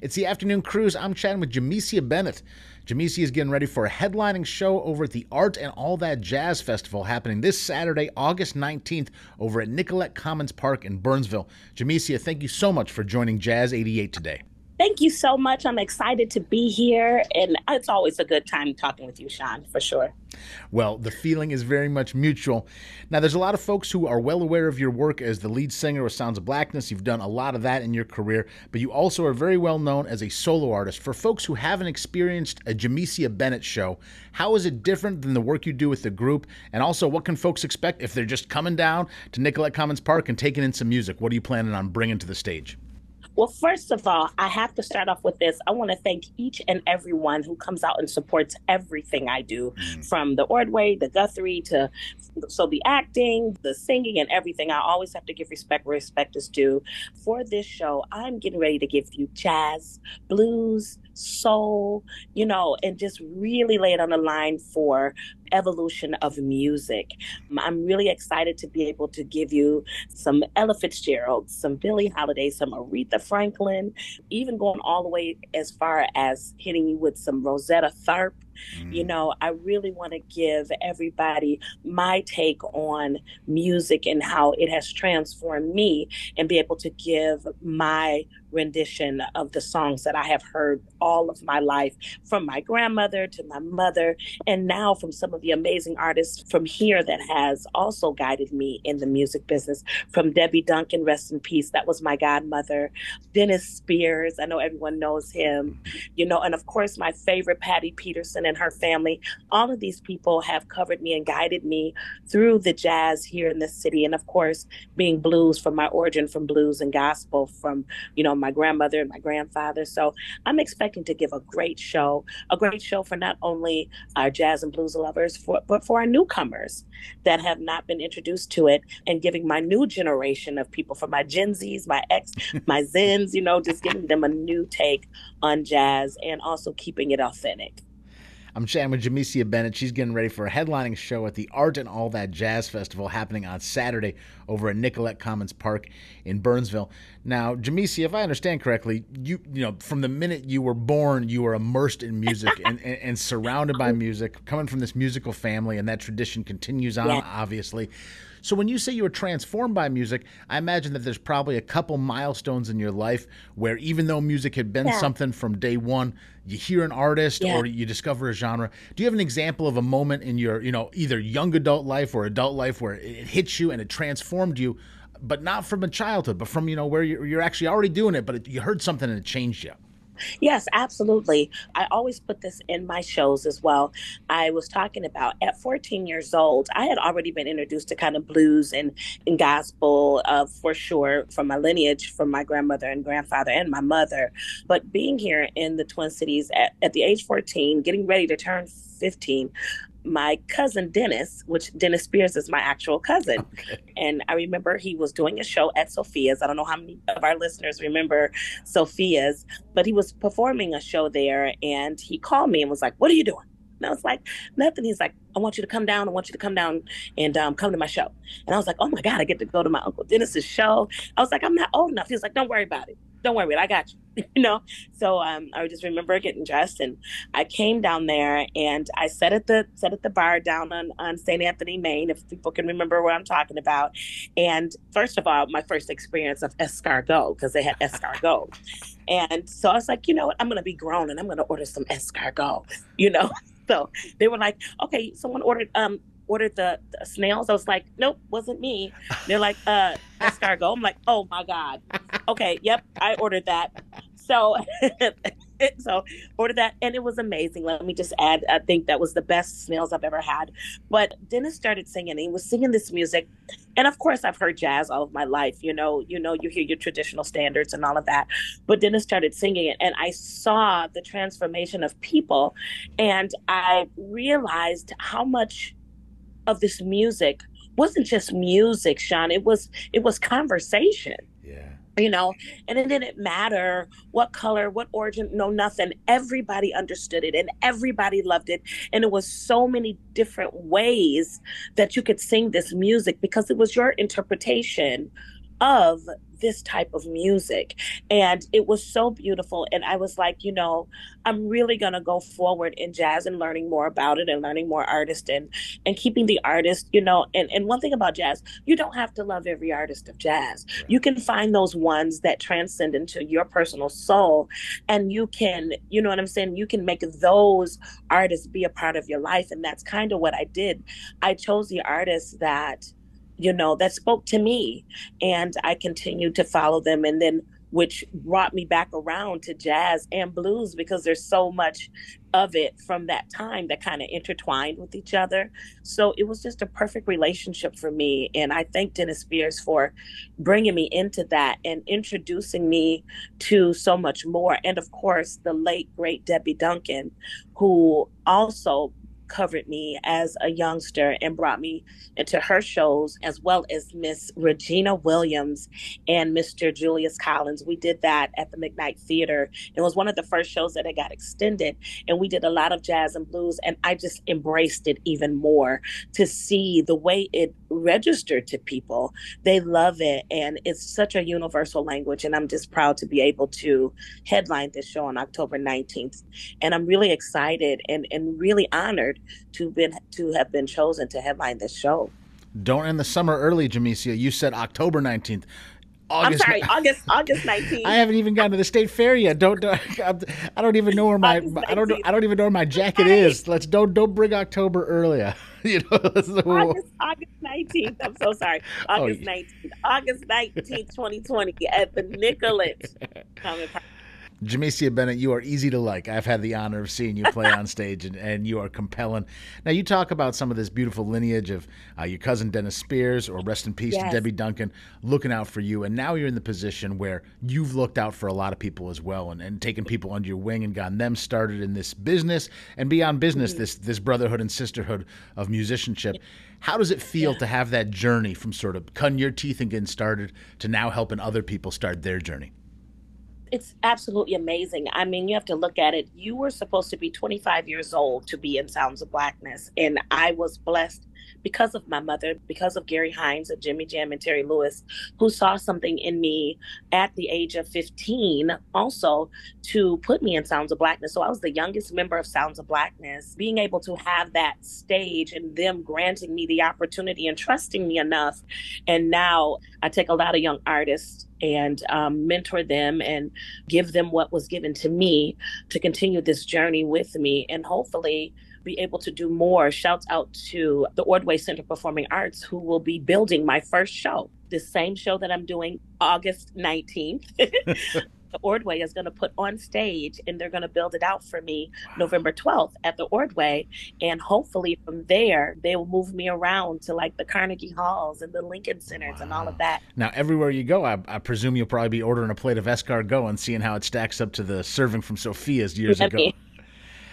It's the afternoon cruise. I'm chatting with Jamecia Bennett. Jamecia is getting ready for a headlining show over at the Art and All That Jazz Festival happening this Saturday, August 19th, over at Nicollet Commons Park in Burnsville. Jamecia, thank you so much for joining Jazz 88 today. Thank you so much. I'm excited to be here, and it's always a good time talking with you, Sean, for sure. Well, the feeling is very much mutual. Now, there's a lot of folks who are well aware of your work as the lead singer of Sounds of Blackness. You've done a lot of that in your career, but you also are very well known as a solo artist. For folks who haven't experienced a Jamecia Bennett show, how is it different than the work you do with the group? And also, what can folks expect if they're just coming down to Nicollet Commons Park and taking in some music? What are you planning on bringing to the stage? Well, first of all, I have to start off with this. I want to thank each and everyone who comes out and supports everything I do, mm. from the Ordway, the Guthrie, to so the acting, the singing, and everything. I always have to give respect where respect is due. For this show, I'm getting ready to give you jazz, blues, soul, you know, and just really lay it on the line for evolution of music. I'm really excited to be able to give you some Ella Fitzgerald, some Billie Holiday, some Aretha Franklin, even going all the way as far as hitting you with some Rosetta Tharpe Mm. You know, I really want to give everybody my take on music and how it has transformed me and be able to give my rendition of the songs that I have heard all of my life from my grandmother to my mother and now from some of the amazing artists from here that has also guided me in the music business from Debbie Duncan rest in peace that was my godmother Dennis Spears I know everyone knows him you know and of course my favorite Patty Peterson and her family. All of these people have covered me and guided me through the jazz here in this city. And of course, being blues from my origin from blues and gospel from, you know, my grandmother and my grandfather. So I'm expecting to give a great show, a great show for not only our jazz and blues lovers, for, but for our newcomers that have not been introduced to it and giving my new generation of people, for my Gen Zs, my ex, my Zens, you know, just giving them a new take on jazz and also keeping it authentic. I'm chatting with Jamecia Bennett. She's getting ready for a headlining show at the Art and All That Jazz Festival happening on Saturday over at Nicollet Commons Park in Burnsville. Now, Jamecia, if I understand correctly, you you know from the minute you were born, you were immersed in music and, and, and, surrounded by music, coming from this musical family, and that tradition continues on, yeah. obviously. So when you say you were transformed by music, I imagine that there's probably a couple milestones in your life where even though music had been yeah. something from day one, you hear an artist yeah. or you discover a genre. Do you have an example of a moment in your, you know, either young adult life or adult life where it hits you and it transformed you, but not from a childhood, but from, you know, where you're, you're actually already doing it, but it, you heard something and it changed you? Yes, absolutely. I always put this in my shows as well. I was talking about at 14 years old, I had already been introduced to kind of blues and, and gospel uh, for sure from my lineage, from my grandmother and grandfather and my mother. But being here in the Twin Cities at, at the age 14, getting ready to turn 15, my cousin Dennis, which Dennis Spears is my actual cousin. Okay. And I remember he was doing a show at Sophia's. I don't know how many of our listeners remember Sophia's, but he was performing a show there and he called me and was like, What are you doing? And I was like, nothing. He's like, I want you to come down. I want you to come down and um, come to my show. And I was like, oh my God, I get to go to my Uncle Dennis's show. I was like, I'm not old enough. He was like, don't worry about it don't worry, I got you. you know. So um, I just remember getting dressed, and I came down there, and I sat at the sat at the bar down on on St. Anthony, Main, if people can remember what I'm talking about. And first of all, my first experience of escargot because they had escargot, and so I was like, you know what, I'm gonna be grown, and I'm gonna order some escargot, you know. So they were like, okay, someone ordered um ordered the, the, snails. I was like, nope, wasn't me. They're like, uh, escargot. I'm like, oh my God. Okay, yep, I ordered that. So, so ordered that, and it was amazing. Let me just add, I think that was the best snails I've ever had. But Dennis started singing. He was singing this music, and of course, I've heard jazz all of my life. You know, you know, you hear your traditional standards and all of that. But Dennis started singing it, and I saw the transformation of people, and I realized how much of this music wasn't just music, Sean. It was it was conversation. Yeah. You know, and it didn't matter what color, what origin, no nothing. Everybody understood it and everybody loved it. And it was so many different ways that you could sing this music because it was your interpretation of this type of music. And it was so beautiful. And I was like, you know, I'm really going to go forward in jazz and learning more about it and learning more artists and, and keeping the artist, you know. And, and one thing about jazz, you don't have to love every artist of jazz. Right. You can find those ones that transcend into your personal soul. And you can, you know what I'm saying? You can make those artists be a part of your life. And that's kind of what I did. I chose the artists that you know, that spoke to me. And I continued to follow them. And then, which brought me back around to jazz and blues because there's so much of it from that time that kind of intertwined with each other. So it was just a perfect relationship for me. And I thank Dennis Spears for bringing me into that and introducing me to so much more. And of course, the late, great Debbie Duncan, who also covered me as a youngster and brought me into her shows, as well as Miss Regina Williams and Mr. Julius Collins. We did that at the McKnight Theater. It was one of the first shows that I got extended, and we did a lot of jazz and blues, and I just embraced it even more to see the way it registered to people. They love it, and it's such a universal language, and I'm just proud to be able to headline this show on October 19th. And I'm really excited and, and really honored to been to have been chosen to headline this show. Don't end the summer early, Jamecia. You said October nineteenth. August, I'm sorry, August August 19th. I haven't even gotten to the state fair yet. Don't, don't I don't even know where my I don't I don't even know where my jacket okay. is. Let's don't don't bring October earlier. you know, August, August 19th. I'm so sorry. Oh, August oh, 19th. August 19th, 2020 at the Nicollet. Jamecia Bennett, you are easy to like. I've had the honor of seeing you play on stage, and, and you are compelling. Now, you talk about some of this beautiful lineage of uh, your cousin Dennis Spears, or rest in peace yes. to Debbie Duncan, looking out for you. And now you're in the position where you've looked out for a lot of people as well, and, and taken people under your wing and gotten them started in this business and beyond business, mm-hmm. this this brotherhood and sisterhood of musicianship. How does it feel yeah. to have that journey from sort of cutting your teeth and getting started to now helping other people start their journey? It's absolutely amazing. I mean, you have to look at it. You were supposed to be 25 years old to be in Sounds of Blackness, and I was blessed because of my mother, because of Gary Hines of Jimmy Jam and Terry Lewis, who saw something in me at the age of 15 also to put me in Sounds of Blackness. So I was the youngest member of Sounds of Blackness. Being able to have that stage and them granting me the opportunity and trusting me enough. And now I take a lot of young artists and um, mentor them and give them what was given to me to continue this journey with me. And hopefully, be able to do more. Shouts out to the Ordway Center Performing Arts, who will be building my first show, the same show that I'm doing August 19th. the Ordway is going to put on stage and they're going to build it out for me November 12th at the Ordway. And hopefully from there, they will move me around to like the Carnegie Halls and the Lincoln Centers wow. and all of that. Now, everywhere you go, I, I, presume you'll probably be ordering a plate of escargot and seeing how it stacks up to the serving from Sophia's years ago.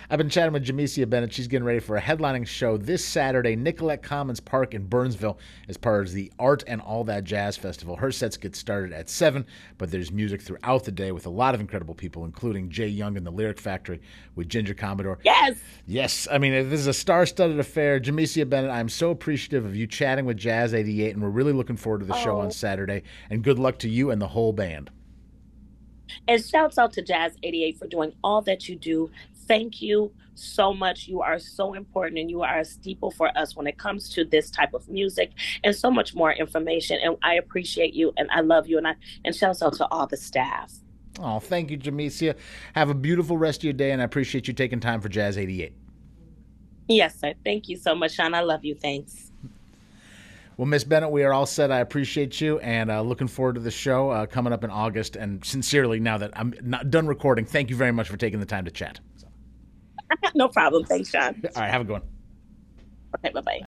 I've been chatting with Jamecia Bennett. She's getting ready for a headlining show this Saturday, Nicollet Commons Park in Burnsville, as part of the Art and All That Jazz Festival. Her sets get started at 7, but there's music throughout the day with a lot of incredible people, including Jay Young and the Lyric Factory with Ginger Commodore. Yes! Yes. I mean, this is a star studded affair. Jamecia Bennett, I'm so appreciative of you chatting with Jazz 88, and we're really looking forward to the oh. show on oh. Saturday. And good luck to you and the whole band. And shouts out to Jazz 88 for doing all that you do thank you so much. You are so important and you are a steeple for us when it comes to this type of music and so much more information. And I appreciate you and I love you and I and shouts out to all the staff. Oh, thank you, Jamecia. Have a beautiful rest of your day and I appreciate you taking time for Jazz 88. Yes, sir. Thank you so much, Sean. I love you. Thanks. Well, Miss Bennett, we are all set. I appreciate you and uh, looking forward to the show uh, coming up in August. And sincerely, now that I'm not done recording, thank you very much for taking the time to chat. no problem. Thanks, Sean. All right. Have a good one. Okay. Bye bye.